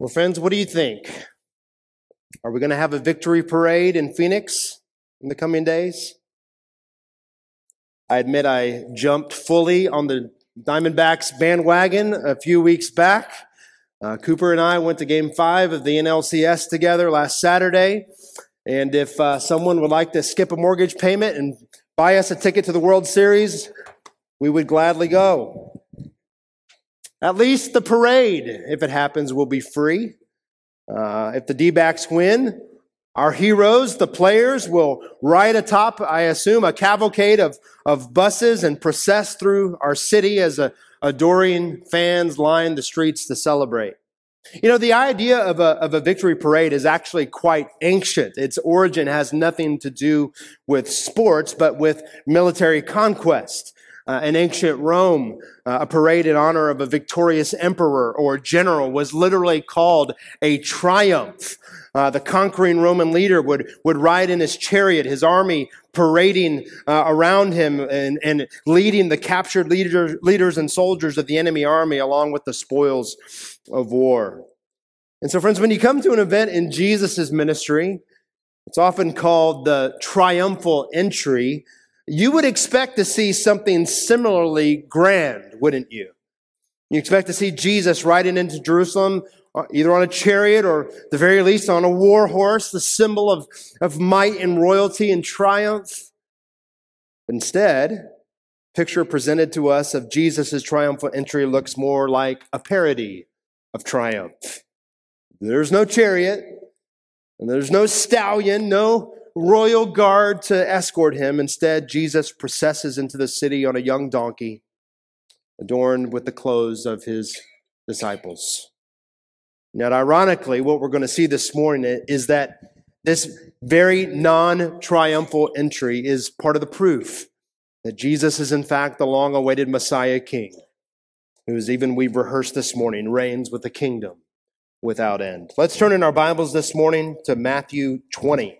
Well, friends, what do you think? Are we going to have a victory parade in Phoenix in the coming days? I admit I jumped fully on the Diamondbacks bandwagon a few weeks back. Uh, Cooper and I went to game five of the NLCS together last Saturday. And if uh, someone would like to skip a mortgage payment and buy us a ticket to the World Series, we would gladly go. At least the parade, if it happens, will be free. Uh, if the D backs win, our heroes, the players, will ride atop, I assume, a cavalcade of, of buses and process through our city as a, adoring fans line the streets to celebrate. You know, the idea of a, of a victory parade is actually quite ancient. Its origin has nothing to do with sports, but with military conquest uh, in ancient Rome, uh, a parade in honor of a victorious emperor or general was literally called a triumph. Uh, the conquering Roman leader would, would ride in his chariot, his army parading uh, around him and, and leading the captured leader, leaders and soldiers of the enemy army along with the spoils of war. And so, friends, when you come to an event in Jesus' ministry, it's often called the triumphal entry you would expect to see something similarly grand, wouldn't you? You expect to see Jesus riding into Jerusalem uh, either on a chariot or the very least on a war horse, the symbol of, of might and royalty and triumph. Instead, picture presented to us of Jesus' triumphal entry looks more like a parody of triumph. There's no chariot, and there's no stallion, no royal guard to escort him. Instead, Jesus processes into the city on a young donkey, adorned with the clothes of his disciples. Now, ironically, what we're going to see this morning is that this very non triumphal entry is part of the proof that Jesus is, in fact, the long awaited Messiah King, who, as even we've rehearsed this morning, reigns with the kingdom without end. Let's turn in our Bibles this morning to Matthew 20.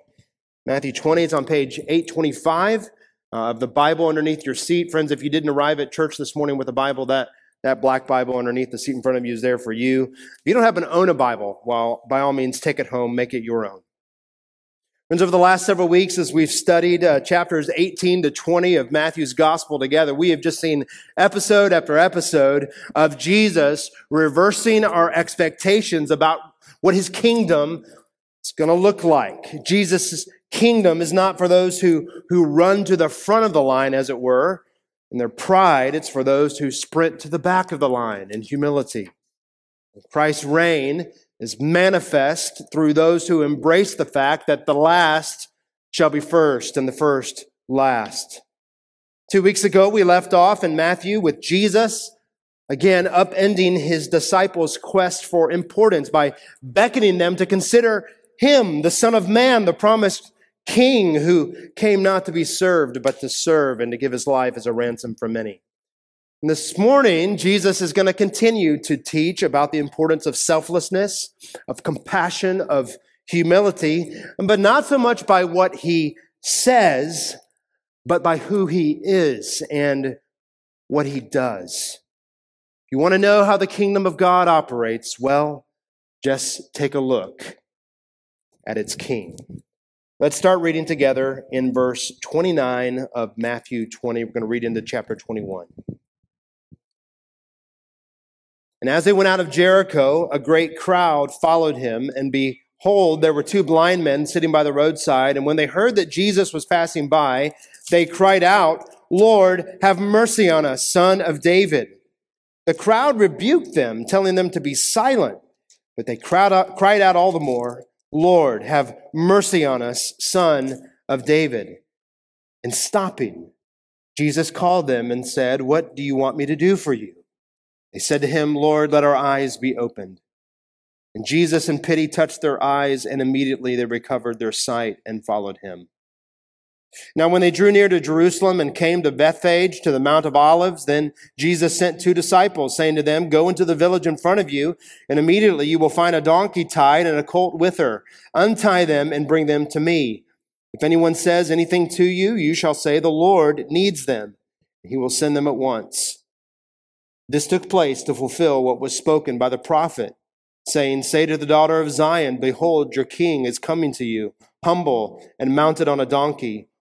Matthew 20, it's on page 825 uh, of the Bible underneath your seat. Friends, if you didn't arrive at church this morning with a Bible, that, that black Bible underneath the seat in front of you is there for you. If you don't happen to own a Bible, well, by all means, take it home, make it your own. Friends, over the last several weeks, as we've studied uh, chapters 18 to 20 of Matthew's gospel together, we have just seen episode after episode of Jesus reversing our expectations about what his kingdom is going to look like. Jesus' kingdom is not for those who, who run to the front of the line, as it were, in their pride. It's for those who sprint to the back of the line in humility. Christ's reign is manifest through those who embrace the fact that the last shall be first and the first last. Two weeks ago, we left off in Matthew with Jesus again upending his disciples' quest for importance by beckoning them to consider him, the Son of Man, the promised king who came not to be served, but to serve and to give his life as a ransom for many. And this morning, Jesus is going to continue to teach about the importance of selflessness, of compassion, of humility, but not so much by what he says, but by who he is and what he does. You want to know how the kingdom of God operates, well, just take a look at its king. Let's start reading together in verse 29 of Matthew 20. We're going to read into chapter 21. And as they went out of Jericho, a great crowd followed him, and behold, there were two blind men sitting by the roadside. And when they heard that Jesus was passing by, they cried out, Lord, have mercy on us, son of David. The crowd rebuked them, telling them to be silent, but they cried out all the more. Lord, have mercy on us, son of David. And stopping, Jesus called them and said, What do you want me to do for you? They said to him, Lord, let our eyes be opened. And Jesus, in pity, touched their eyes, and immediately they recovered their sight and followed him. Now, when they drew near to Jerusalem and came to Bethphage, to the Mount of Olives, then Jesus sent two disciples, saying to them, Go into the village in front of you, and immediately you will find a donkey tied and a colt with her. Untie them and bring them to me. If anyone says anything to you, you shall say, The Lord needs them. He will send them at once. This took place to fulfill what was spoken by the prophet. saying, Say to the daughter of Zion, Behold, your king is coming to you, humble and mounted on a donkey,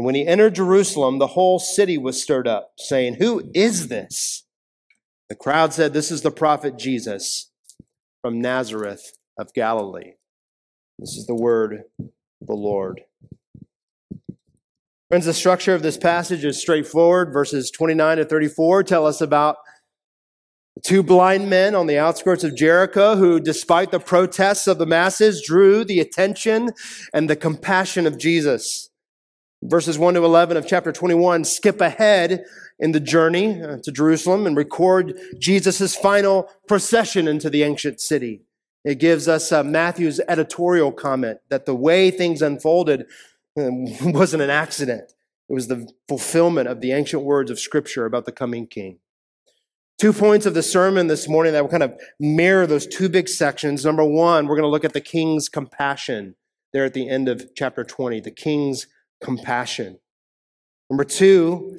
And when he entered Jerusalem, the whole city was stirred up, saying, Who is this? The crowd said, This is the prophet Jesus from Nazareth of Galilee. This is the word of the Lord. Friends, the structure of this passage is straightforward. Verses 29 to 34 tell us about two blind men on the outskirts of Jericho who, despite the protests of the masses, drew the attention and the compassion of Jesus. Verses 1 to 11 of chapter 21 skip ahead in the journey uh, to Jerusalem and record Jesus' final procession into the ancient city. It gives us uh, Matthew's editorial comment that the way things unfolded wasn't an accident. It was the fulfillment of the ancient words of Scripture about the coming King. Two points of the sermon this morning that will kind of mirror those two big sections. Number one, we're going to look at the King's compassion there at the end of chapter 20, the King's compassion. Number two,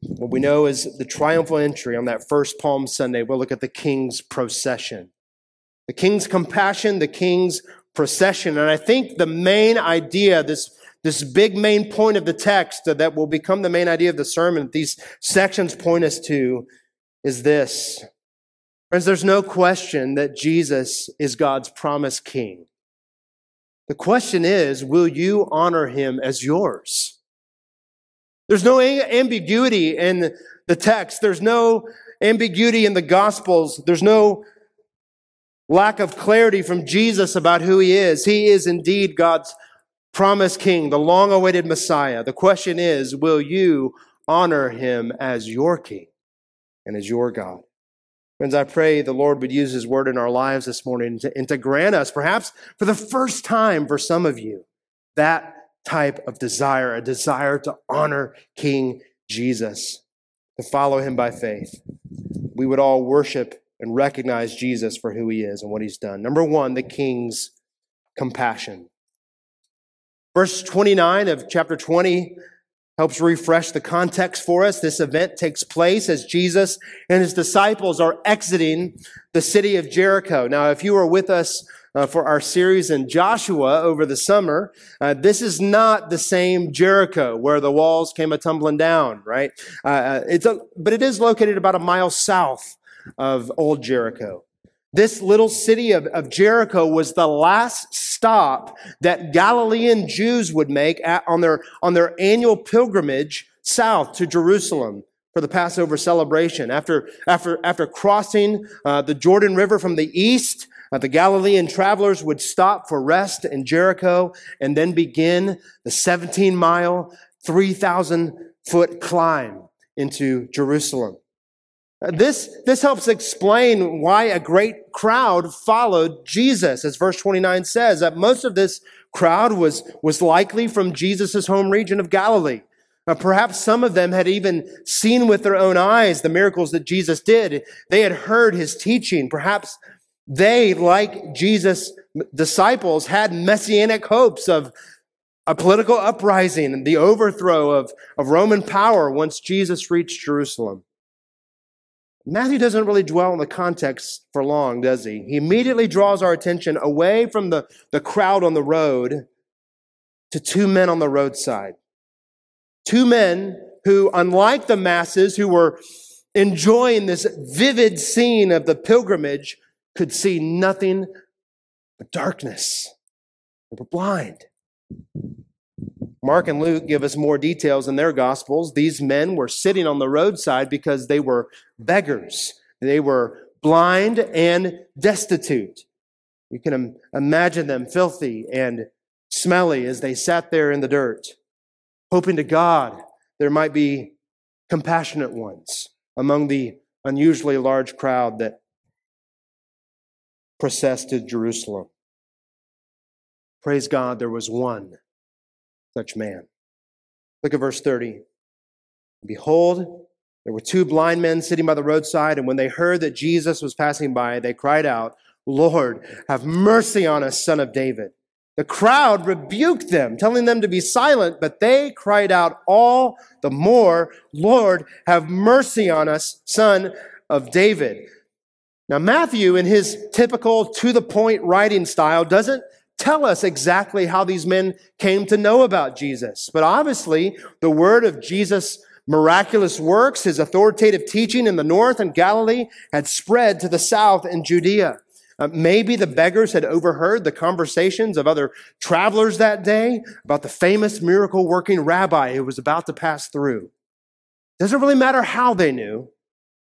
what we know is the triumphal entry on that first Palm Sunday. We'll look at the King's procession. The King's compassion, the King's procession. And I think the main idea, this, this big main point of the text that will become the main idea of the sermon, that these sections point us to, is this. Friends, there's no question that Jesus is God's promised king. The question is, will you honor him as yours? There's no ambiguity in the text. There's no ambiguity in the gospels. There's no lack of clarity from Jesus about who he is. He is indeed God's promised king, the long awaited Messiah. The question is, will you honor him as your king and as your God? Friends, I pray the Lord would use his word in our lives this morning to, and to grant us, perhaps for the first time for some of you, that type of desire, a desire to honor King Jesus, to follow him by faith. We would all worship and recognize Jesus for who he is and what he's done. Number one, the king's compassion. Verse 29 of chapter 20 helps refresh the context for us. This event takes place as Jesus and his disciples are exiting the city of Jericho. Now, if you were with us uh, for our series in Joshua over the summer, uh, this is not the same Jericho where the walls came a tumbling down, right? Uh, uh it's a, but it is located about a mile south of old Jericho. This little city of, of Jericho was the last stop that Galilean Jews would make at, on, their, on their annual pilgrimage south to Jerusalem for the Passover celebration. After, after, after crossing uh, the Jordan River from the east, uh, the Galilean travelers would stop for rest in Jericho and then begin the 17 mile, 3,000 foot climb into Jerusalem. Uh, this, this helps explain why a great crowd followed Jesus. As verse 29 says, that most of this crowd was, was likely from Jesus' home region of Galilee. Now, perhaps some of them had even seen with their own eyes the miracles that Jesus did. They had heard his teaching. Perhaps they, like Jesus' disciples, had messianic hopes of a political uprising and the overthrow of, of Roman power once Jesus reached Jerusalem. Matthew doesn't really dwell on the context for long, does he? He immediately draws our attention away from the, the crowd on the road to two men on the roadside. Two men who, unlike the masses who were enjoying this vivid scene of the pilgrimage, could see nothing but darkness. They were blind. Mark and Luke give us more details in their gospels. These men were sitting on the roadside because they were beggars. They were blind and destitute. You can imagine them filthy and smelly as they sat there in the dirt, hoping to God there might be compassionate ones among the unusually large crowd that processed to Jerusalem. Praise God, there was one such man. Look at verse 30. Behold, there were two blind men sitting by the roadside, and when they heard that Jesus was passing by, they cried out, Lord, have mercy on us, son of David. The crowd rebuked them, telling them to be silent, but they cried out all the more, Lord, have mercy on us, son of David. Now, Matthew, in his typical to the point writing style, doesn't tell us exactly how these men came to know about Jesus. But obviously, the word of Jesus' miraculous works, his authoritative teaching in the north and Galilee had spread to the south and Judea. Uh, maybe the beggars had overheard the conversations of other travelers that day about the famous miracle working rabbi who was about to pass through. Doesn't really matter how they knew.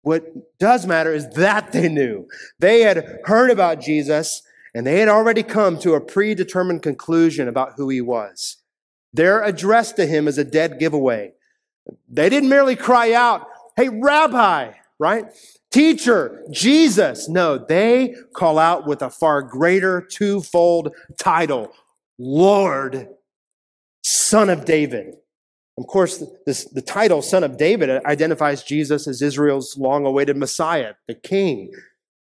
What does matter is that they knew. They had heard about Jesus and they had already come to a predetermined conclusion about who he was. Their address to him is a dead giveaway. They didn't merely cry out, Hey, Rabbi, right? Teacher, Jesus. No, they call out with a far greater twofold title Lord, Son of David. Of course, this, the title Son of David identifies Jesus as Israel's long awaited Messiah, the King.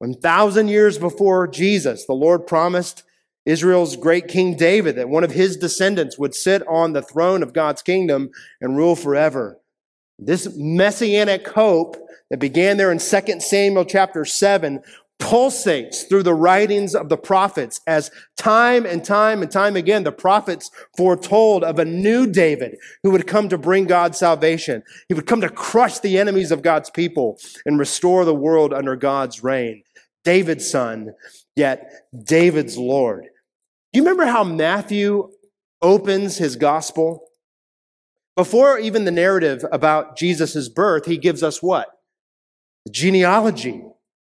1,000 years before Jesus, the Lord promised Israel's great King David that one of his descendants would sit on the throne of God's kingdom and rule forever. This messianic hope that began there in 2 Samuel chapter 7 pulsates through the writings of the prophets as time and time and time again the prophets foretold of a new David who would come to bring God's salvation. He would come to crush the enemies of God's people and restore the world under God's reign. David's son, yet David's Lord. Do you remember how Matthew opens his gospel? Before even the narrative about Jesus' birth, he gives us what? The genealogy,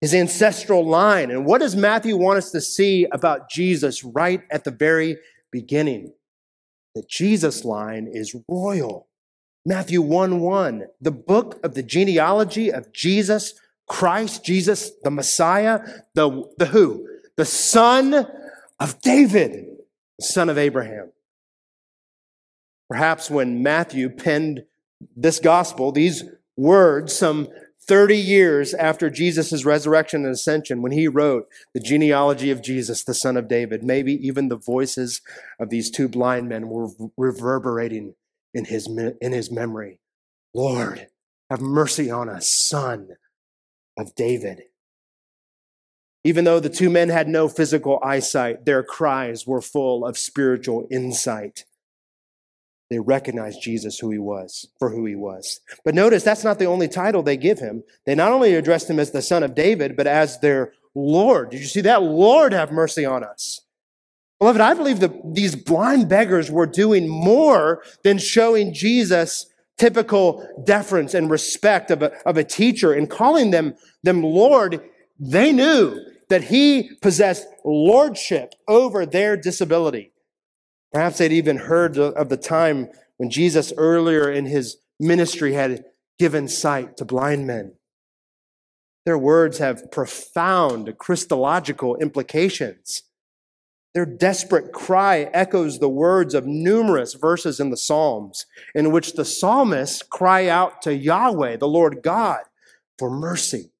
his ancestral line. And what does Matthew want us to see about Jesus right at the very beginning? The Jesus line is royal. Matthew 1 1, the book of the genealogy of Jesus Christ, Jesus, the Messiah, the, the who? The son of David, son of Abraham. Perhaps when Matthew penned this gospel, these words, some 30 years after Jesus' resurrection and ascension, when he wrote the genealogy of Jesus, the son of David, maybe even the voices of these two blind men were reverberating in his, in his memory. Lord, have mercy on us, son of David. Even though the two men had no physical eyesight, their cries were full of spiritual insight. They recognized Jesus who he was, for who he was. But notice that's not the only title they give him. They not only addressed him as the son of David, but as their Lord. Did you see that? Lord, have mercy on us. Beloved, I believe that these blind beggars were doing more than showing Jesus typical deference and respect of a, of a teacher and calling them, them Lord. They knew that he possessed lordship over their disability. Perhaps they'd even heard of the time when Jesus earlier in his ministry had given sight to blind men. Their words have profound Christological implications. Their desperate cry echoes the words of numerous verses in the Psalms, in which the psalmists cry out to Yahweh, the Lord God, for mercy.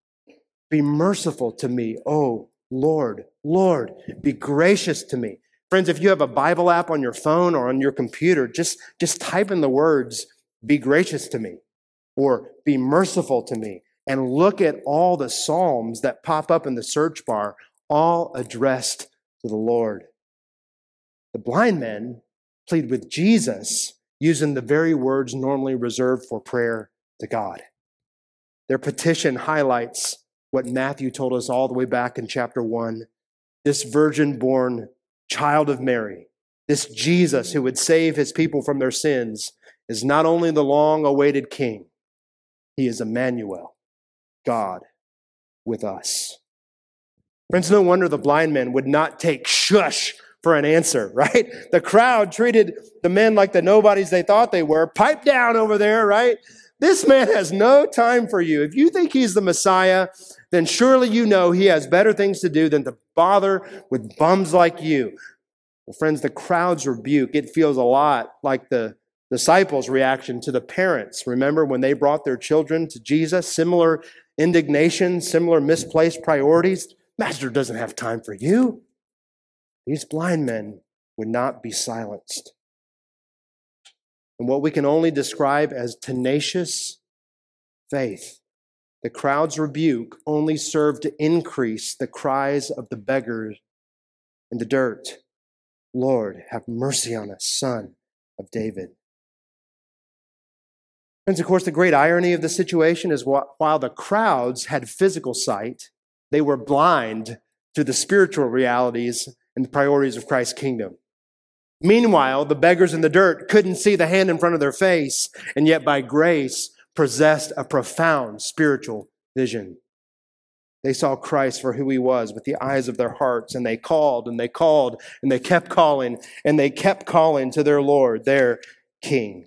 Be merciful to me, O Lord. Lord, be gracious to me. Friends, if you have a Bible app on your phone or on your computer, just, just type in the words, be gracious to me or be merciful to me and look at all the Psalms that pop up in the search bar, all addressed to the Lord. The blind men plead with Jesus using the very words normally reserved for prayer to God. Their petition highlights what Matthew told us all the way back in chapter 1. This virgin born child of Mary, this Jesus who would save his people from their sins, is not only the long awaited king, he is Emmanuel, God with us. Friends, no wonder the blind men would not take shush for an answer, right? The crowd treated the men like the nobodies they thought they were. Pipe down over there, right? This man has no time for you. If you think he's the Messiah, then surely you know he has better things to do than to bother with bums like you. Well, friends, the crowd's rebuke, it feels a lot like the disciples' reaction to the parents. Remember when they brought their children to Jesus? Similar indignation, similar misplaced priorities. Master doesn't have time for you. These blind men would not be silenced. And what we can only describe as tenacious faith. The crowd's rebuke only served to increase the cries of the beggars in the dirt. Lord, have mercy on us, son of David. And of course, the great irony of the situation is while the crowds had physical sight, they were blind to the spiritual realities and the priorities of Christ's kingdom. Meanwhile, the beggars in the dirt couldn't see the hand in front of their face, and yet by grace possessed a profound spiritual vision. They saw Christ for who he was with the eyes of their hearts, and they called and they called and they kept calling and they kept calling to their Lord, their King.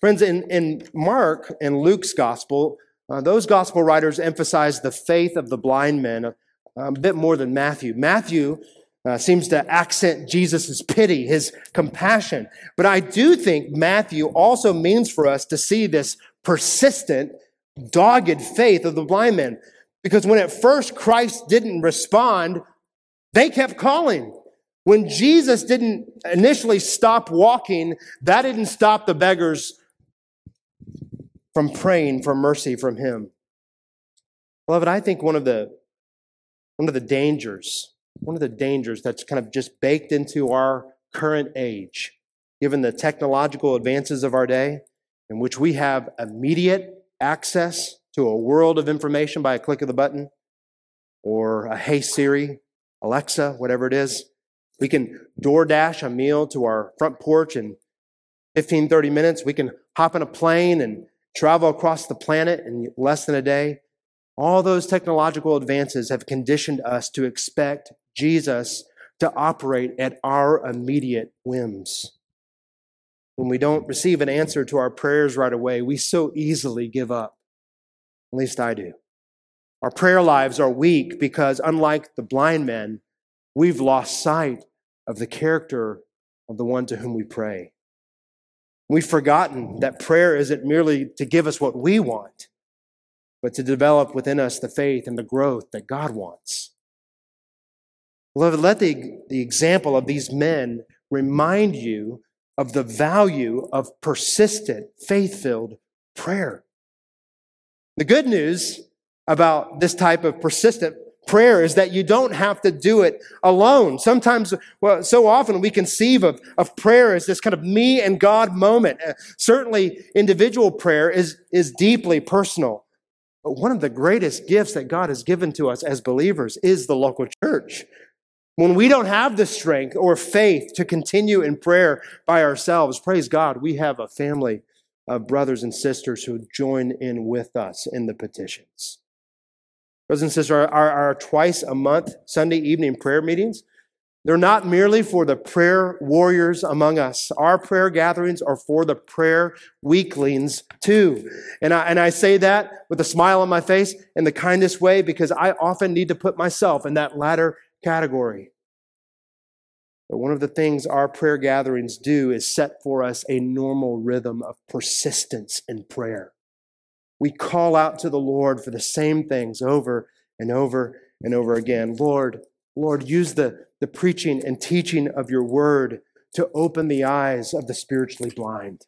Friends, in, in Mark and Luke's gospel, uh, those gospel writers emphasize the faith of the blind men a, a bit more than Matthew. Matthew uh, seems to accent Jesus' pity, his compassion. But I do think Matthew also means for us to see this persistent dogged faith of the blind men. Because when at first Christ didn't respond, they kept calling. When Jesus didn't initially stop walking, that didn't stop the beggars from praying for mercy from him. Beloved, I think one of the one of the dangers, one of the dangers that's kind of just baked into our current age, given the technological advances of our day, in which we have immediate access to a world of information by a click of the button or a Hey Siri, Alexa, whatever it is. We can DoorDash a meal to our front porch in 15, 30 minutes. We can hop in a plane and travel across the planet in less than a day. All those technological advances have conditioned us to expect Jesus to operate at our immediate whims. When we don't receive an answer to our prayers right away, we so easily give up. At least I do. Our prayer lives are weak because, unlike the blind men, we've lost sight of the character of the one to whom we pray. We've forgotten that prayer isn't merely to give us what we want, but to develop within us the faith and the growth that God wants. Let the, the example of these men remind you of the value of persistent, faith filled prayer. The good news about this type of persistent prayer is that you don't have to do it alone. Sometimes, well, so often we conceive of, of prayer as this kind of me and God moment. Uh, certainly, individual prayer is, is deeply personal. But one of the greatest gifts that God has given to us as believers is the local church. When we don't have the strength or faith to continue in prayer by ourselves, praise God, we have a family of brothers and sisters who join in with us in the petitions. Brothers and sisters, our, our, our twice a month Sunday evening prayer meetings, they're not merely for the prayer warriors among us. Our prayer gatherings are for the prayer weaklings too. And I, and I say that with a smile on my face in the kindest way because I often need to put myself in that latter category. But one of the things our prayer gatherings do is set for us a normal rhythm of persistence in prayer. We call out to the Lord for the same things over and over and over again. Lord, Lord, use the, the preaching and teaching of your word to open the eyes of the spiritually blind.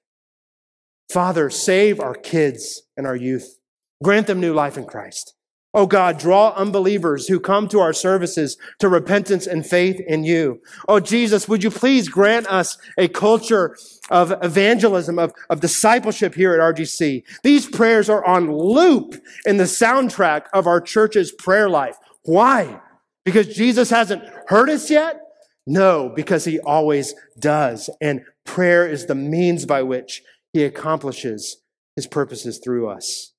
Father, save our kids and our youth. Grant them new life in Christ. Oh God, draw unbelievers who come to our services to repentance and faith in you. Oh Jesus, would you please grant us a culture of evangelism, of, of discipleship here at RGC? These prayers are on loop in the soundtrack of our church's prayer life. Why? Because Jesus hasn't heard us yet? No, because he always does. And prayer is the means by which he accomplishes his purposes through us.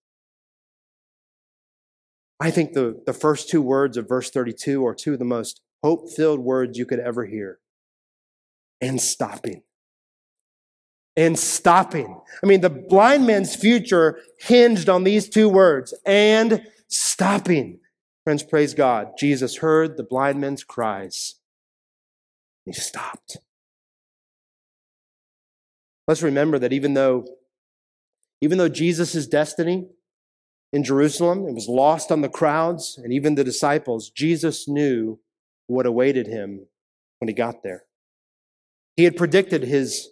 I think the, the first two words of verse 32 are two of the most hope filled words you could ever hear. And stopping. and stopping. I mean, the blind man's future hinged on these two words and stopping. Friends, praise God. Jesus heard the blind man's cries. He stopped. Let's remember that even though, even though Jesus' destiny in Jerusalem, it was lost on the crowds and even the disciples, Jesus knew what awaited him when he got there. He had predicted his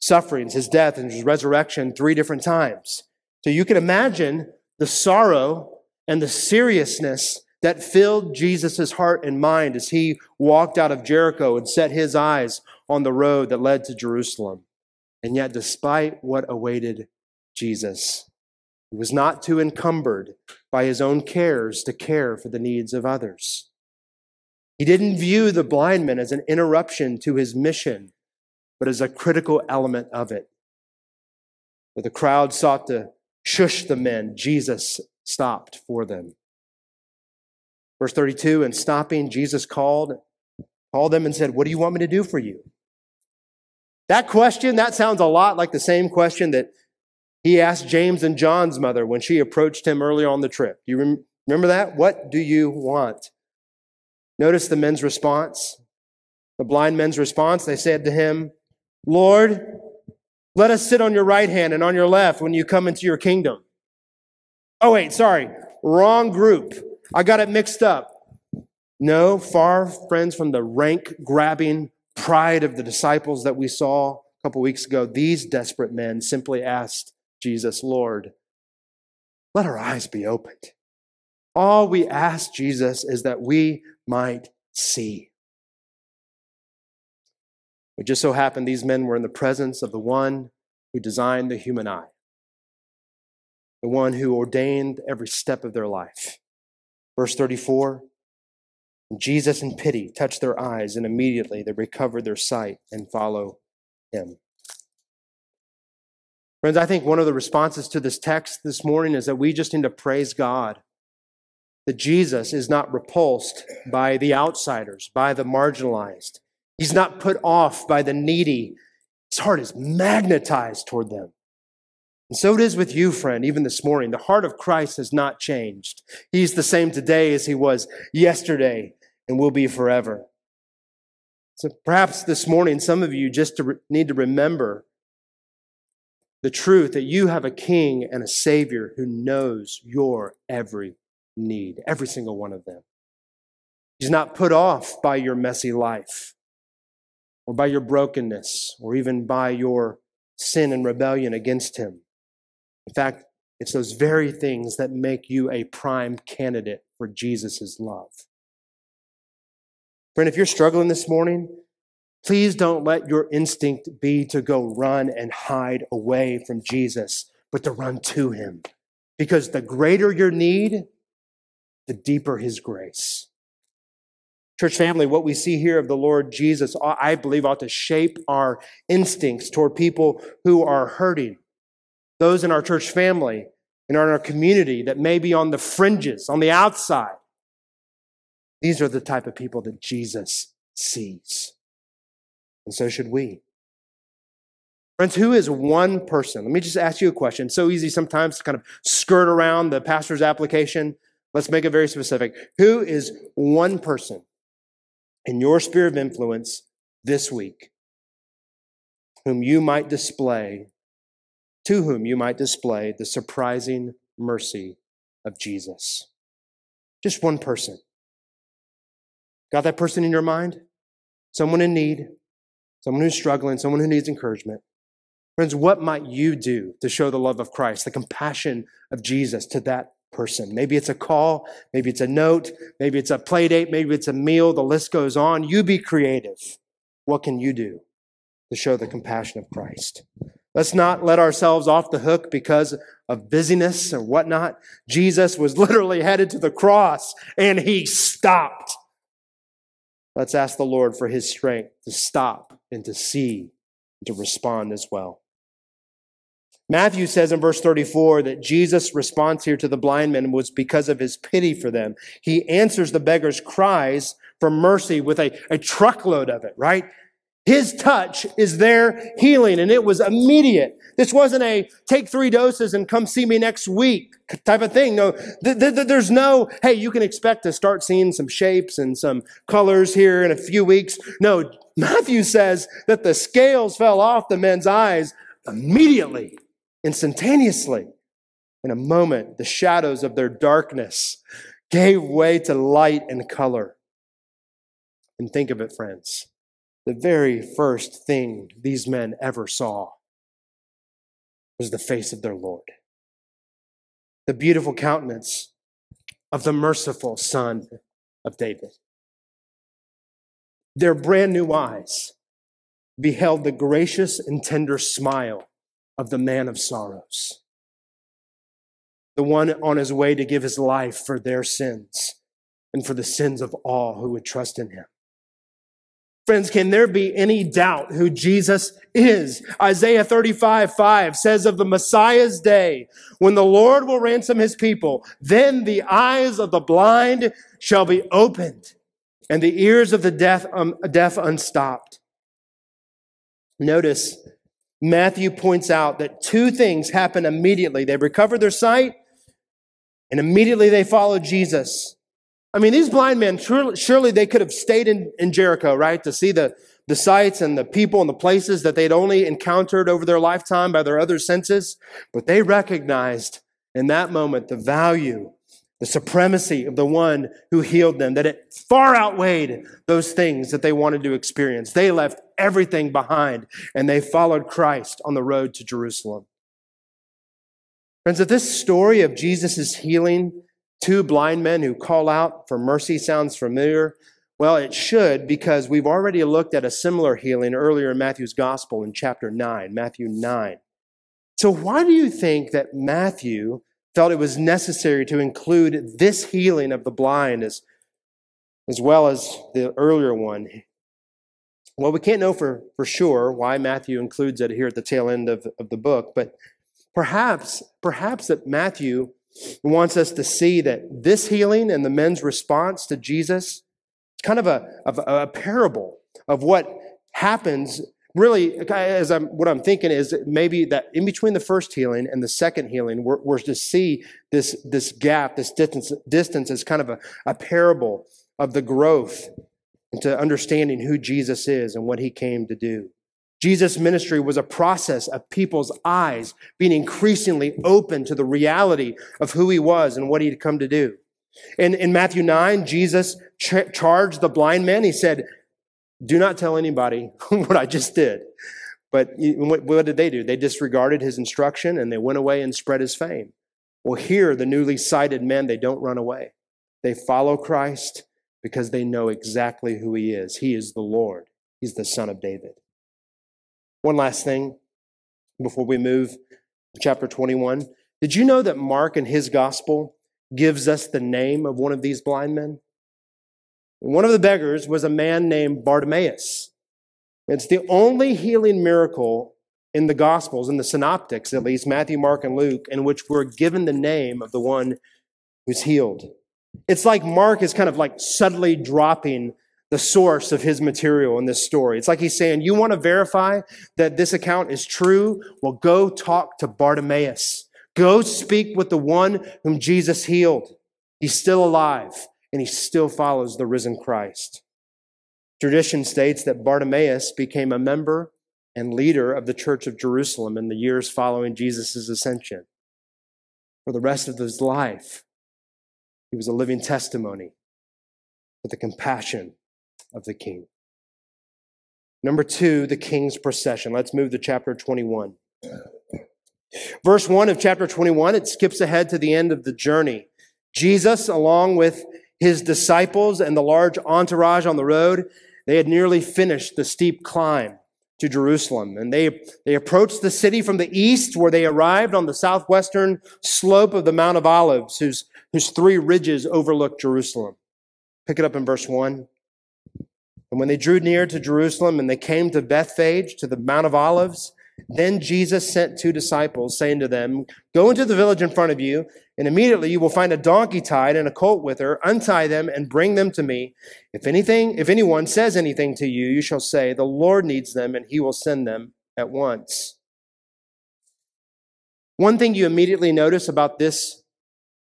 sufferings, his death, and his resurrection three different times. So you can imagine the sorrow and the seriousness that filled Jesus' heart and mind as he walked out of Jericho and set his eyes on the road that led to Jerusalem. And yet, despite what awaited Jesus, he was not too encumbered by his own cares to care for the needs of others. He didn't view the blind man as an interruption to his mission, but as a critical element of it. Where the crowd sought to shush the men, Jesus stopped for them. Verse 32, and stopping, Jesus called, called them and said, What do you want me to do for you? That question, that sounds a lot like the same question that he asked James and John's mother when she approached him early on the trip. Do you remember that? What do you want? Notice the men's response. The blind men's response. They said to him, Lord, let us sit on your right hand and on your left when you come into your kingdom. Oh, wait, sorry. Wrong group. I got it mixed up. No, far friends from the rank grabbing pride of the disciples that we saw a couple weeks ago. These desperate men simply asked Jesus, Lord, let our eyes be opened. All we ask, Jesus, is that we might see. It just so happened these men were in the presence of the one who designed the human eye, the one who ordained every step of their life. Verse 34 Jesus, in pity, touched their eyes, and immediately they recovered their sight and follow him. Friends, I think one of the responses to this text this morning is that we just need to praise God that Jesus is not repulsed by the outsiders, by the marginalized. He's not put off by the needy. His heart is magnetized toward them. And so it is with you, friend, even this morning. The heart of Christ has not changed. He's the same today as he was yesterday and will be forever. So perhaps this morning, some of you just to re- need to remember the truth that you have a king and a savior who knows your every need, every single one of them. He's not put off by your messy life or by your brokenness or even by your sin and rebellion against him. In fact, it's those very things that make you a prime candidate for Jesus' love. Friend, if you're struggling this morning, please don't let your instinct be to go run and hide away from Jesus, but to run to him. Because the greater your need, the deeper his grace. Church family, what we see here of the Lord Jesus, uh, I believe, ought to shape our instincts toward people who are hurting. Those in our church family and in our community that may be on the fringes, on the outside. These are the type of people that Jesus sees. And so should we. Friends, who is one person? Let me just ask you a question. It's so easy sometimes to kind of skirt around the pastor's application. Let's make it very specific. Who is one person in your sphere of influence this week whom you might display, to whom you might display the surprising mercy of Jesus? Just one person. Got that person in your mind? Someone in need, someone who's struggling, someone who needs encouragement. Friends, what might you do to show the love of Christ, the compassion of Jesus to that person. Maybe it's a call, maybe it's a note, maybe it's a play date, maybe it's a meal, the list goes on. You be creative. What can you do to show the compassion of Christ? Let's not let ourselves off the hook because of busyness or whatnot. Jesus was literally headed to the cross and he stopped. Let's ask the Lord for his strength to stop and to see and to respond as well. Matthew says in verse 34 that Jesus' response here to the blind men was because of his pity for them. He answers the beggar's cries for mercy with a, a truckload of it, right? His touch is their healing, and it was immediate. This wasn't a take three doses and come see me next week type of thing. No, th- th- there's no, hey, you can expect to start seeing some shapes and some colors here in a few weeks. No, Matthew says that the scales fell off the men's eyes immediately, instantaneously. In a moment, the shadows of their darkness gave way to light and color. And think of it, friends. The very first thing these men ever saw was the face of their Lord. The beautiful countenance of the merciful Son of David. Their brand new eyes beheld the gracious and tender smile of the man of sorrows, the one on his way to give his life for their sins and for the sins of all who would trust in him. Friends, can there be any doubt who Jesus is? Isaiah 35, 5 says of the Messiah's day, when the Lord will ransom his people, then the eyes of the blind shall be opened and the ears of the deaf, um, deaf unstopped. Notice Matthew points out that two things happen immediately. They recover their sight and immediately they follow Jesus. I mean, these blind men, surely, surely they could have stayed in, in Jericho, right? To see the, the sights and the people and the places that they'd only encountered over their lifetime by their other senses. But they recognized in that moment the value, the supremacy of the one who healed them, that it far outweighed those things that they wanted to experience. They left everything behind and they followed Christ on the road to Jerusalem. Friends, if this story of Jesus' healing Two blind men who call out for mercy sounds familiar. Well, it should because we've already looked at a similar healing earlier in Matthew's gospel in chapter 9, Matthew 9. So, why do you think that Matthew felt it was necessary to include this healing of the blind as, as well as the earlier one? Well, we can't know for, for sure why Matthew includes it here at the tail end of, of the book, but perhaps, perhaps that Matthew he wants us to see that this healing and the men's response to Jesus is kind of a, of a parable of what happens. Really as i'm what i'm thinking is maybe that in between the first healing and the second healing we're, we're to see this this gap this distance distance as kind of a, a parable of the growth into understanding who jesus is and what he came to do Jesus' ministry was a process of people's eyes being increasingly open to the reality of who he was and what he had come to do. In, in Matthew 9, Jesus ch- charged the blind men. He said, Do not tell anybody what I just did. But what, what did they do? They disregarded his instruction and they went away and spread his fame. Well, here, the newly sighted men, they don't run away. They follow Christ because they know exactly who he is. He is the Lord, he's the Son of David. One last thing before we move to chapter 21. Did you know that Mark in his gospel gives us the name of one of these blind men? One of the beggars was a man named Bartimaeus. It's the only healing miracle in the Gospels, in the Synoptics at least, Matthew, Mark, and Luke, in which we're given the name of the one who's healed. It's like Mark is kind of like subtly dropping the source of his material in this story. It's like he's saying, You want to verify that this account is true? Well, go talk to Bartimaeus. Go speak with the one whom Jesus healed. He's still alive and he still follows the risen Christ. Tradition states that Bartimaeus became a member and leader of the Church of Jerusalem in the years following Jesus' ascension. For the rest of his life, he was a living testimony with the compassion of the king. Number two, the king's procession. Let's move to chapter 21. Verse 1 of chapter 21, it skips ahead to the end of the journey. Jesus, along with his disciples and the large entourage on the road, they had nearly finished the steep climb to Jerusalem. And they, they approached the city from the east, where they arrived on the southwestern slope of the Mount of Olives, whose, whose three ridges overlook Jerusalem. Pick it up in verse 1. And when they drew near to Jerusalem and they came to Bethphage, to the Mount of Olives, then Jesus sent two disciples, saying to them, Go into the village in front of you, and immediately you will find a donkey tied and a colt with her. Untie them and bring them to me. If anything, if anyone says anything to you, you shall say, The Lord needs them, and he will send them at once. One thing you immediately notice about this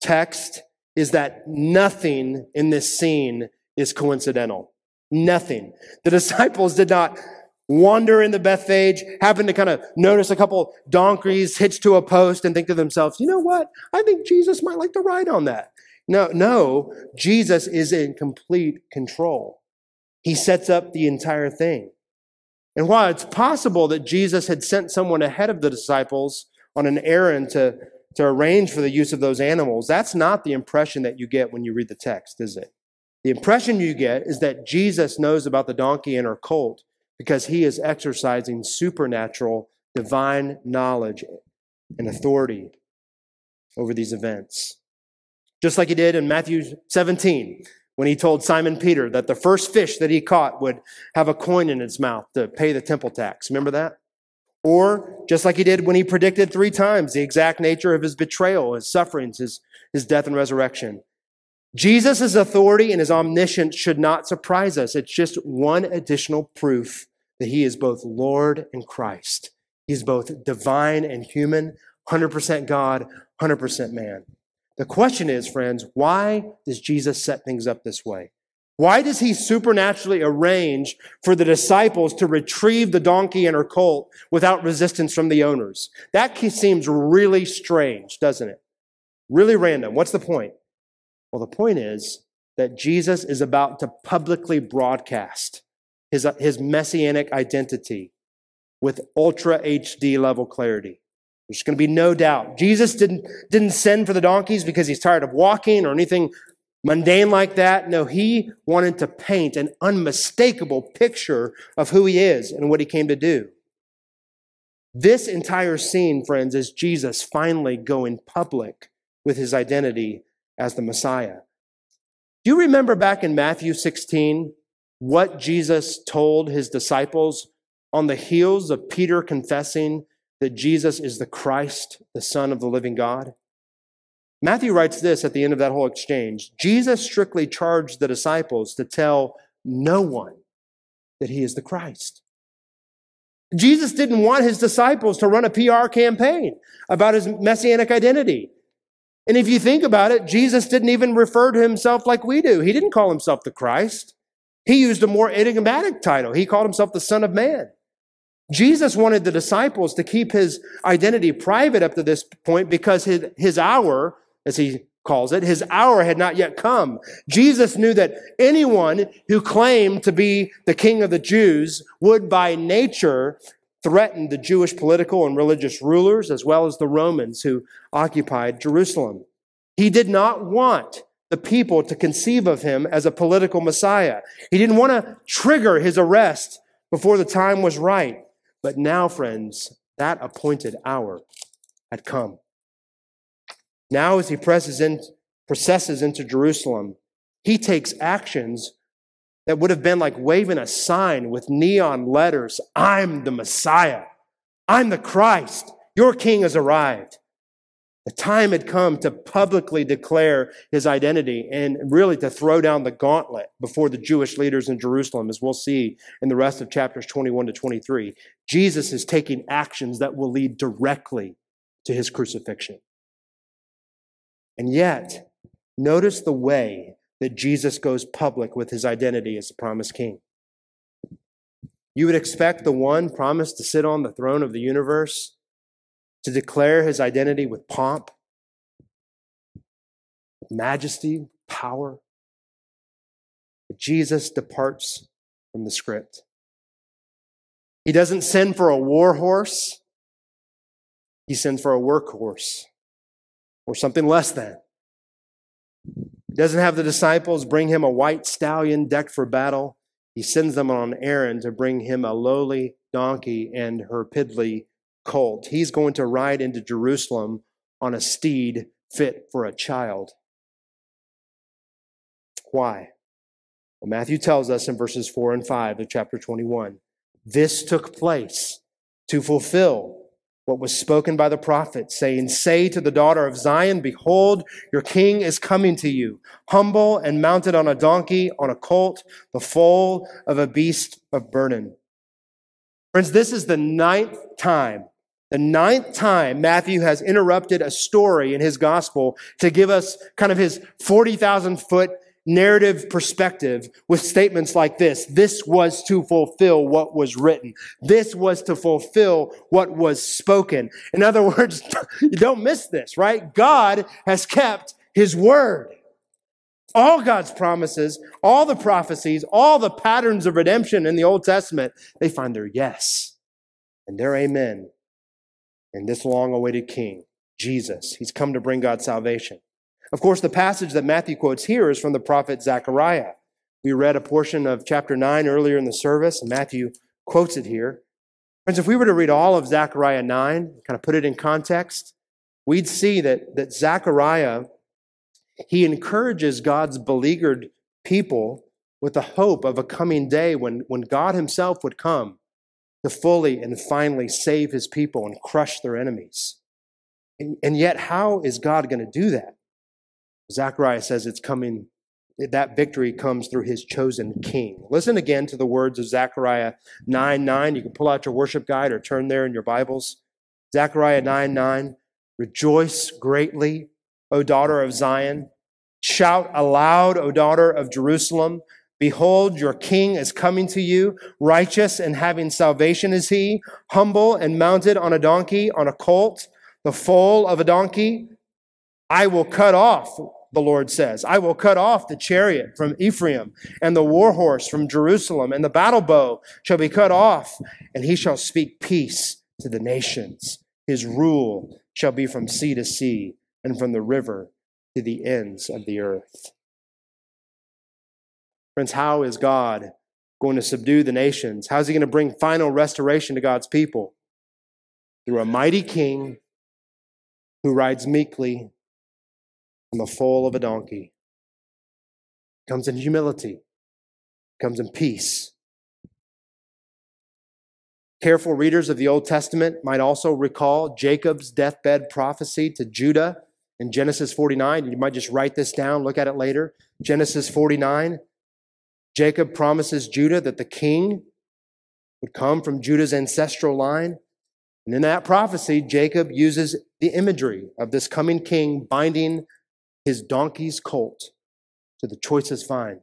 text is that nothing in this scene is coincidental. Nothing. The disciples did not wander in the Bethphage, happen to kind of notice a couple donkeys hitched to a post and think to themselves, you know what? I think Jesus might like to ride on that. No, no, Jesus is in complete control. He sets up the entire thing. And while it's possible that Jesus had sent someone ahead of the disciples on an errand to, to arrange for the use of those animals, that's not the impression that you get when you read the text, is it? The impression you get is that Jesus knows about the donkey and her colt because he is exercising supernatural, divine knowledge and authority over these events. Just like he did in Matthew 17, when he told Simon Peter that the first fish that he caught would have a coin in its mouth to pay the temple tax. Remember that? Or just like he did when he predicted three times the exact nature of his betrayal, his sufferings, his, his death and resurrection. Jesus' authority and his omniscience should not surprise us. It's just one additional proof that he is both Lord and Christ. He's both divine and human, 100% God, 100% man. The question is, friends, why does Jesus set things up this way? Why does he supernaturally arrange for the disciples to retrieve the donkey and her colt without resistance from the owners? That seems really strange, doesn't it? Really random. What's the point? Well, the point is that Jesus is about to publicly broadcast his, uh, his messianic identity with ultra HD level clarity. There's going to be no doubt. Jesus didn't, didn't send for the donkeys because he's tired of walking or anything mundane like that. No, he wanted to paint an unmistakable picture of who he is and what he came to do. This entire scene, friends, is Jesus finally going public with his identity as the Messiah. Do you remember back in Matthew 16 what Jesus told his disciples on the heels of Peter confessing that Jesus is the Christ, the Son of the living God? Matthew writes this at the end of that whole exchange Jesus strictly charged the disciples to tell no one that he is the Christ. Jesus didn't want his disciples to run a PR campaign about his messianic identity. And if you think about it, Jesus didn't even refer to himself like we do. He didn't call himself the Christ. He used a more enigmatic title. He called himself the Son of Man. Jesus wanted the disciples to keep his identity private up to this point because his, his hour, as he calls it, his hour had not yet come. Jesus knew that anyone who claimed to be the king of the Jews would by nature threatened the Jewish political and religious rulers as well as the Romans who occupied Jerusalem. He did not want the people to conceive of him as a political Messiah. He didn't want to trigger his arrest before the time was right. But now, friends, that appointed hour had come. Now, as he presses in, processes into Jerusalem, he takes actions that would have been like waving a sign with neon letters I'm the Messiah. I'm the Christ. Your king has arrived. The time had come to publicly declare his identity and really to throw down the gauntlet before the Jewish leaders in Jerusalem, as we'll see in the rest of chapters 21 to 23. Jesus is taking actions that will lead directly to his crucifixion. And yet, notice the way that Jesus goes public with his identity as the promised king. You would expect the one promised to sit on the throne of the universe to declare his identity with pomp, majesty, power. But Jesus departs from the script. He doesn't send for a war horse, he sends for a workhorse or something less than. Doesn't have the disciples bring him a white stallion decked for battle. He sends them on an errand to bring him a lowly donkey and her piddly colt. He's going to ride into Jerusalem on a steed fit for a child. Why? Well, Matthew tells us in verses 4 and 5 of chapter 21 this took place to fulfill what was spoken by the prophet, saying, Say to the daughter of Zion, Behold, your king is coming to you, humble and mounted on a donkey, on a colt, the foal of a beast of burden. Friends, this is the ninth time, the ninth time Matthew has interrupted a story in his gospel to give us kind of his 40,000 foot narrative perspective with statements like this. This was to fulfill what was written. This was to fulfill what was spoken. In other words, you don't miss this, right? God has kept his word. All God's promises, all the prophecies, all the patterns of redemption in the Old Testament, they find their yes and their amen in this long awaited King, Jesus. He's come to bring God's salvation. Of course, the passage that Matthew quotes here is from the prophet Zechariah. We read a portion of chapter 9 earlier in the service, and Matthew quotes it here. Friends, if we were to read all of Zechariah 9, kind of put it in context, we'd see that, that Zechariah, he encourages God's beleaguered people with the hope of a coming day when, when God himself would come to fully and finally save his people and crush their enemies. And, and yet, how is God going to do that? Zechariah says it's coming, that victory comes through his chosen king. Listen again to the words of Zechariah 9 9. You can pull out your worship guide or turn there in your Bibles. Zechariah 9 9. Rejoice greatly, O daughter of Zion. Shout aloud, O daughter of Jerusalem. Behold, your king is coming to you. Righteous and having salvation is he, humble and mounted on a donkey, on a colt, the foal of a donkey. I will cut off the Lord says. I will cut off the chariot from Ephraim and the war horse from Jerusalem, and the battle bow shall be cut off, and he shall speak peace to the nations. His rule shall be from sea to sea and from the river to the ends of the earth. Friends, how is God going to subdue the nations? How is he going to bring final restoration to God's people? Through a mighty king who rides meekly on the foal of a donkey. Comes in humility, comes in peace. Careful readers of the Old Testament might also recall Jacob's deathbed prophecy to Judah in Genesis 49. You might just write this down, look at it later. Genesis 49. Jacob promises Judah that the king would come from Judah's ancestral line. And in that prophecy, Jacob uses the imagery of this coming king binding his donkey's colt to the choicest vine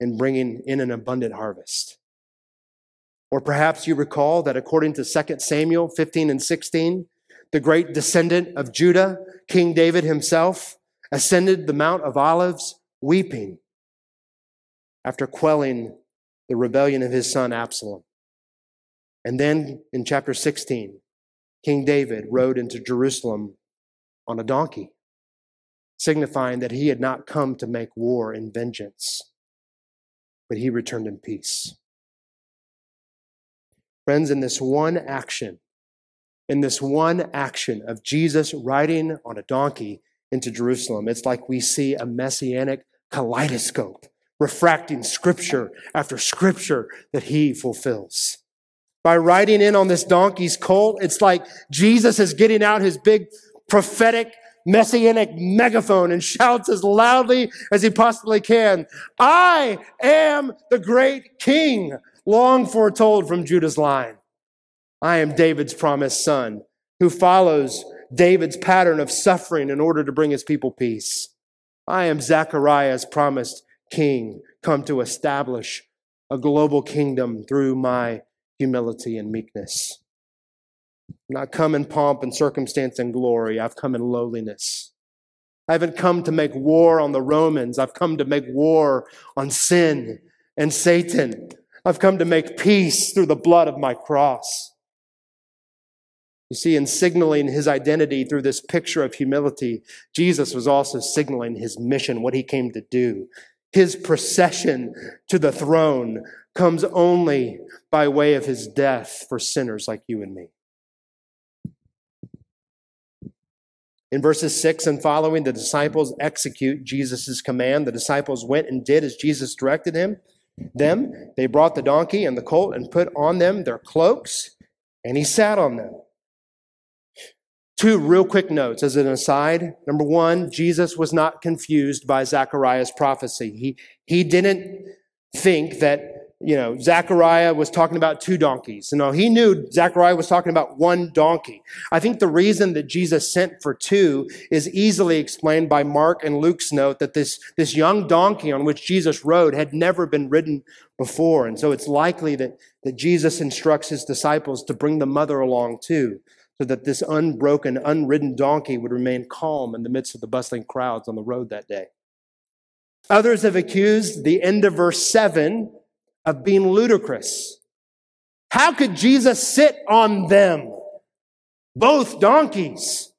and bringing in an abundant harvest. Or perhaps you recall that according to 2 Samuel 15 and 16, the great descendant of Judah, King David himself, ascended the Mount of Olives weeping after quelling the rebellion of his son Absalom. And then in chapter 16, King David rode into Jerusalem on a donkey signifying that he had not come to make war and vengeance, but he returned in peace. Friends, in this one action, in this one action of Jesus riding on a donkey into Jerusalem, it's like we see a messianic kaleidoscope refracting scripture after scripture that he fulfills. By riding in on this donkey's colt, it's like Jesus is getting out his big prophetic messianic megaphone and shouts as loudly as he possibly can, I am the great king, long foretold from Judah's line. I am David's promised son who follows David's pattern of suffering in order to bring his people peace. I am Zechariah's promised king, come to establish a global kingdom through my humility and meekness. Not come in pomp and circumstance and glory. I've come in lowliness. I haven't come to make war on the Romans. I've come to make war on sin and Satan. I've come to make peace through the blood of my cross. You see, in signaling his identity through this picture of humility, Jesus was also signaling his mission, what he came to do. His procession to the throne comes only by way of his death for sinners like you and me. In verses 6 and following, the disciples execute Jesus' command. The disciples went and did as Jesus directed him. Them, they brought the donkey and the colt and put on them their cloaks, and he sat on them. Two real quick notes as an aside. Number one, Jesus was not confused by Zechariah's prophecy. He, he didn't think that you know, Zechariah was talking about two donkeys. You know, he knew Zechariah was talking about one donkey. I think the reason that Jesus sent for two is easily explained by Mark and Luke's note that this, this young donkey on which Jesus rode had never been ridden before. And so it's likely that, that Jesus instructs his disciples to bring the mother along too, so that this unbroken, unridden donkey would remain calm in the midst of the bustling crowds on the road that day. Others have accused the end of verse 7 of being ludicrous. How could Jesus sit on them? Both donkeys.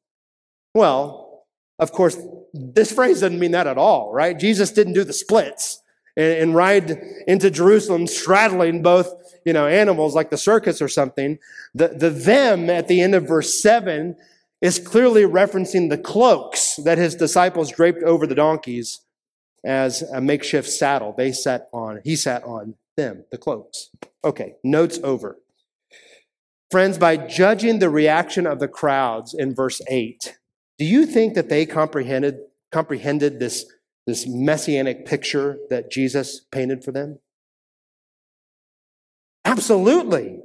Well, of course, this phrase doesn't mean that at all, right? Jesus didn't do the splits and, and ride into Jerusalem straddling both, you know, animals like the circus or something. The, the them at the end of verse 7 is clearly referencing the cloaks that his disciples draped over the donkeys as a makeshift saddle they sat on he sat on them, the cloaks. Okay, notes over. Friends, by judging the reaction of the crowds in verse 8, do you think that they comprehended, comprehended this, this messianic picture that Jesus painted for them? Absolutely.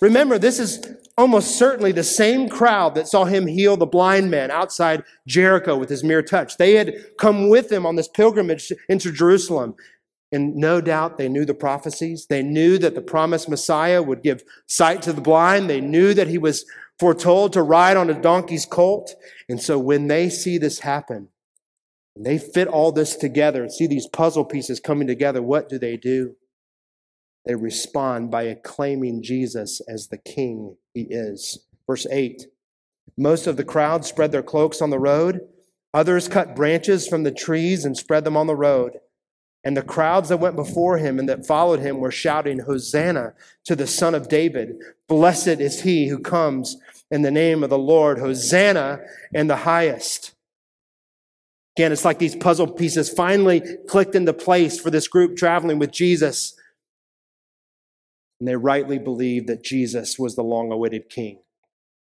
Remember, this is almost certainly the same crowd that saw him heal the blind man outside Jericho with his mere touch. They had come with him on this pilgrimage into Jerusalem. And no doubt they knew the prophecies. They knew that the promised Messiah would give sight to the blind. They knew that he was foretold to ride on a donkey's colt. And so when they see this happen, and they fit all this together and see these puzzle pieces coming together, what do they do? They respond by acclaiming Jesus as the king he is. Verse 8 Most of the crowd spread their cloaks on the road, others cut branches from the trees and spread them on the road. And the crowds that went before him and that followed him were shouting, Hosanna to the Son of David. Blessed is he who comes in the name of the Lord. Hosanna in the highest. Again, it's like these puzzle pieces finally clicked into place for this group traveling with Jesus. And they rightly believed that Jesus was the long awaited king.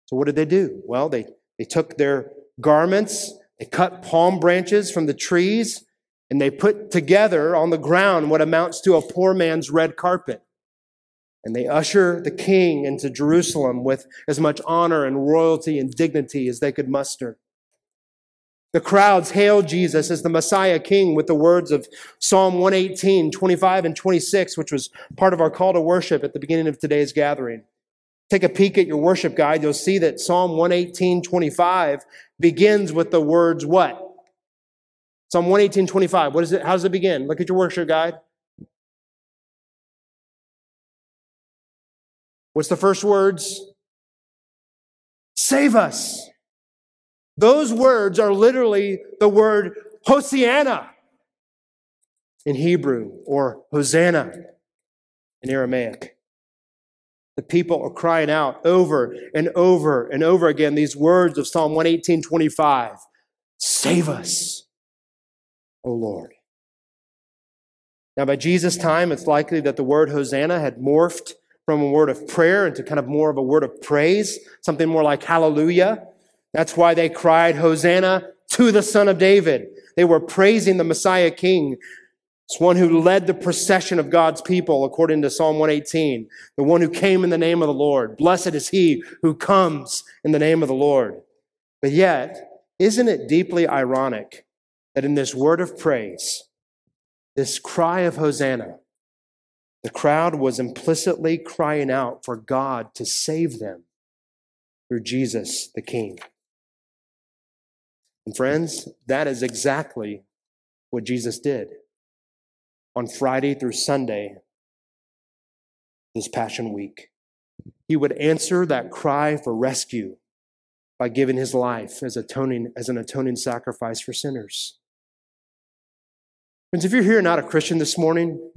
So what did they do? Well, they, they took their garments, they cut palm branches from the trees, and they put together on the ground what amounts to a poor man's red carpet. And they usher the king into Jerusalem with as much honor and royalty and dignity as they could muster. The crowds hailed Jesus as the Messiah King with the words of Psalm 118, 25, and 26, which was part of our call to worship at the beginning of today's gathering. Take a peek at your worship guide. You'll see that Psalm 118, 25 begins with the words what? Psalm 118, 25. What is it? How does it begin? Look at your worship guide. What's the first words? Save us. Those words are literally the word Hosanna in Hebrew or Hosanna in Aramaic. The people are crying out over and over and over again these words of Psalm 118, 25. Save us. O Lord. Now, by Jesus' time, it's likely that the word Hosanna had morphed from a word of prayer into kind of more of a word of praise, something more like hallelujah. That's why they cried Hosanna to the Son of David. They were praising the Messiah King. It's one who led the procession of God's people, according to Psalm 118, the one who came in the name of the Lord. Blessed is he who comes in the name of the Lord. But yet, isn't it deeply ironic that in this word of praise, this cry of Hosanna, the crowd was implicitly crying out for God to save them through Jesus the King. And friends, that is exactly what Jesus did on Friday through Sunday this Passion Week. He would answer that cry for rescue by giving his life as, atoning, as an atoning sacrifice for sinners. Friends, if you're here not a Christian this morning,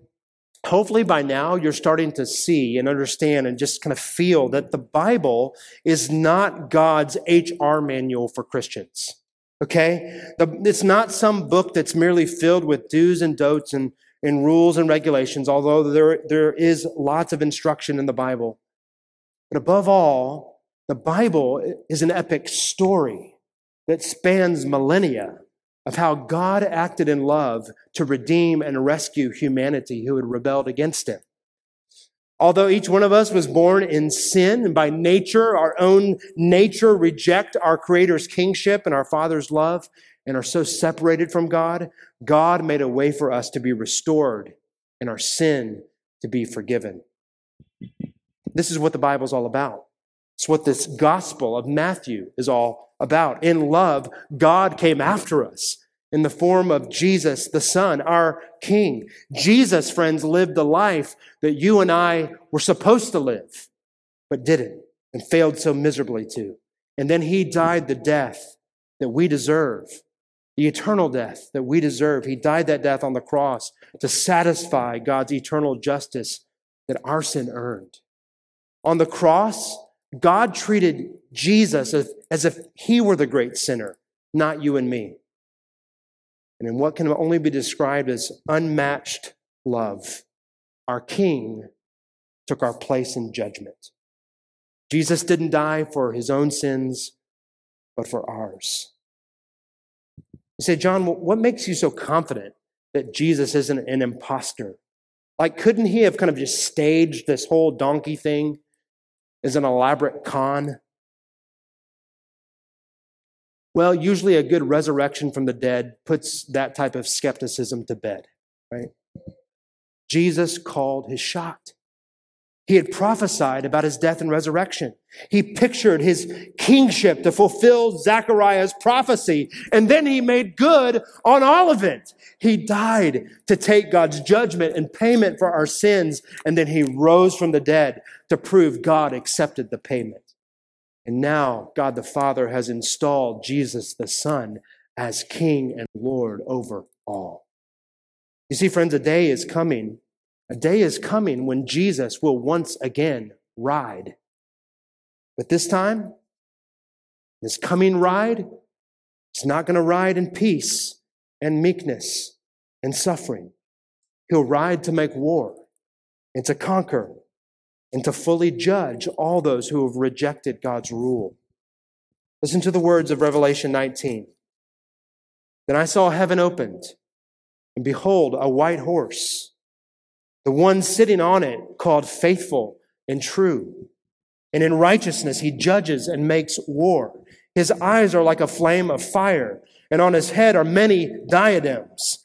hopefully by now you're starting to see and understand and just kind of feel that the Bible is not God's HR manual for Christians. Okay? it's not some book that's merely filled with do's and don'ts and, and rules and regulations, although there, there is lots of instruction in the Bible. But above all, The Bible is an epic story that spans millennia of how God acted in love to redeem and rescue humanity who had rebelled against him. Although each one of us was born in sin and by nature, our own nature reject our Creator's kingship and our Father's love and are so separated from God, God made a way for us to be restored and our sin to be forgiven. This is what the Bible's all about. It's what this gospel of Matthew is all about. In love, God came after us in the form of Jesus, the Son, our King. Jesus, friends, lived the life that you and I were supposed to live, but didn't and failed so miserably to. And then he died the death that we deserve, the eternal death that we deserve. He died that death on the cross to satisfy God's eternal justice that our sin earned. On the cross, God treated Jesus as, as if he were the great sinner, not you and me and in what can only be described as unmatched love, our King took our place in judgment. Jesus didn't die for his own sins, but for ours. You say, Jon, what makes you so confident that Jesus isn't an impostor? Like, couldn't he have kind of just staged this whole donkey thing as an elaborate con? Well, usually a good resurrection from the dead puts that type of skepticism to bed, right? Jesus called his shot. He had prophesied about his death and resurrection. He pictured his kingship to fulfill Zechariah's prophecy, and then he made good on all of it. He died to take God's judgment and payment for our sins, and then he rose from the dead to prove God accepted the payment. And now God the Father has installed Jesus the Son as King and Lord over all. You see, friends, a day is coming. A day is coming when Jesus will once again ride. But this time, this coming ride, is not going to ride in peace and meekness and suffering. He'll ride to make war and to conquer and to fully judge all those who have rejected God's rule. Listen to the words of Revelation 19. Then I saw heaven opened, and behold, a white horse. The one sitting on it called faithful and true. And in righteousness he judges and makes war. His eyes are like a flame of fire, and on his head are many diadems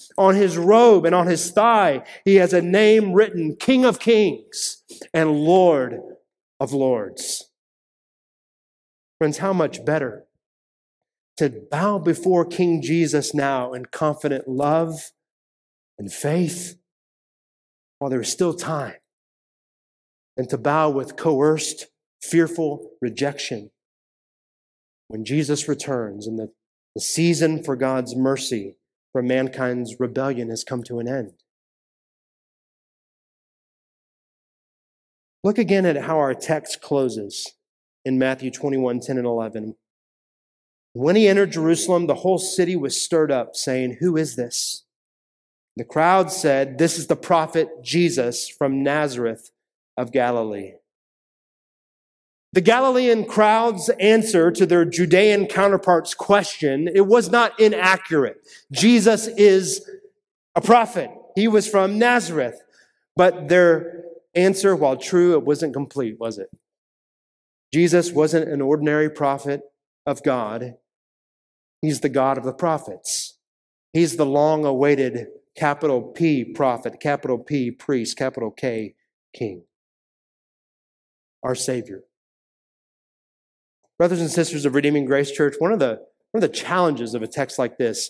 On his robe and on his thigh, he has a name written King of Kings and Lord of Lords. Friends, how much better to bow before King Jesus now in confident love and faith while there is still time than to bow with coerced, fearful rejection when Jesus returns and the, the season for God's mercy for mankind's rebellion has come to an end. Look again at how our text closes in Matthew 21 10 and 11. When he entered Jerusalem, the whole city was stirred up, saying, Who is this? The crowd said, This is the prophet Jesus from Nazareth of Galilee. The Galilean crowd's answer to their Judean counterparts' question, it was not inaccurate. Jesus is a prophet. He was from Nazareth. But their answer, while true, it wasn't complete, was it? Jesus wasn't an ordinary prophet of God. He's the God of the prophets. He's the long awaited capital P prophet, capital P priest, capital K king. Our Savior. Brothers and sisters of Redeeming Grace Church, one of the one of the challenges of a text like this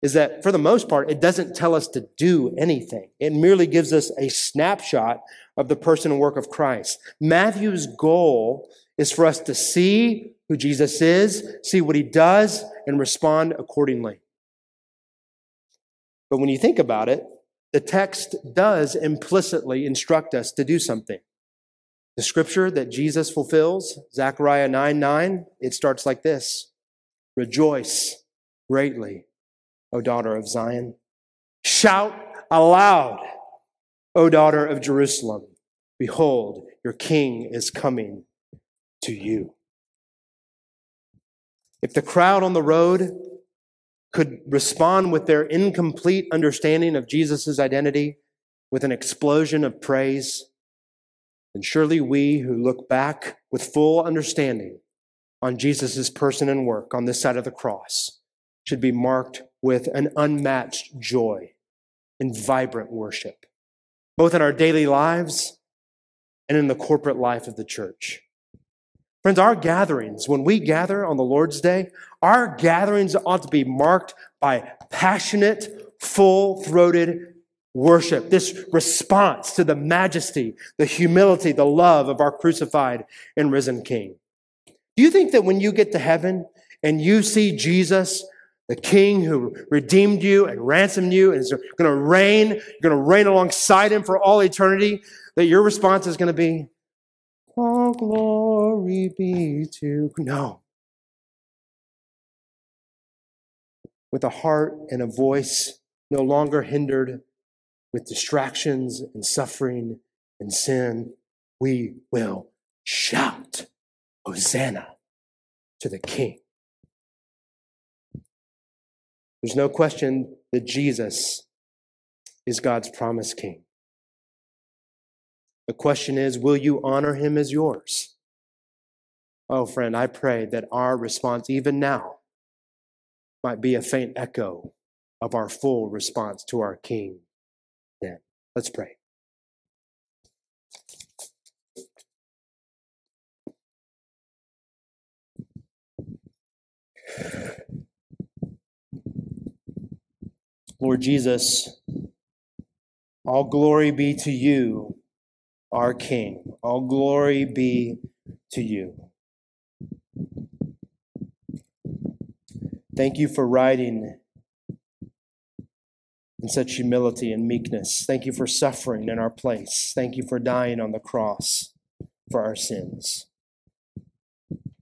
is that for the most part, it doesn't tell us to do anything. It merely gives us a snapshot of the person and work of Christ. Matthew's goal is for us to see who Jesus is, see what he does, and respond accordingly. But when you think about it, the text does implicitly instruct us to do something. The scripture that Jesus fulfills, Zechariah 9 9, it starts like this Rejoice greatly, O daughter of Zion. Shout aloud, O daughter of Jerusalem. Behold, your king is coming to you. If the crowd on the road could respond with their incomplete understanding of Jesus' identity with an explosion of praise, then surely we who look back with full understanding on Jesus' person and work on this side of the cross should be marked with an unmatched joy and vibrant worship, both in our daily lives and in the corporate life of the church. Friends, our gatherings, when we gather on the Lord's Day, our gatherings ought to be marked by passionate, full throated worship, this response to the majesty, the humility, the love of our crucified and risen King. Do you think that when you get to heaven and you see Jesus, the King who redeemed you and ransomed you and is going to reign, you're going to reign alongside him for all eternity, that your response is going to be, all glory be to. No. With a heart and a voice no longer hindered with distractions and suffering and sin, we will shout, Hosanna to the King. There's no question that Jesus is God's promised King. The question is, will you honor him as yours? Oh, friend, I pray that our response, even now, might be a faint echo of our full response to our King. Let's pray. Lord Jesus, all glory be to you our King. All glory be to you. Thank you for riding in such humility and meekness. Thank you for suffering in our place. Thank you for dying on the cross for our sins.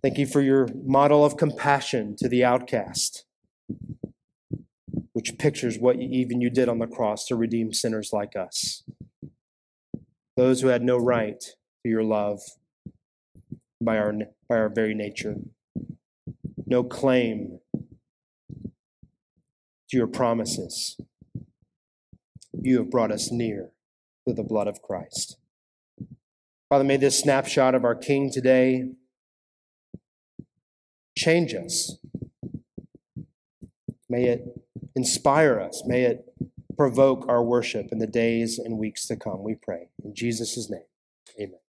Thank you for your model of compassion to the outcast, which pictures what even you did on the cross to redeem sinners like us those who had no right to your love by our, by our very nature, no claim to your promises. You have brought us near to the blood of Christ. Father, may this snapshot of our King today change us. May it inspire us. May it provoke our worship in the days and weeks to come, we pray. In Jesus' name, amen.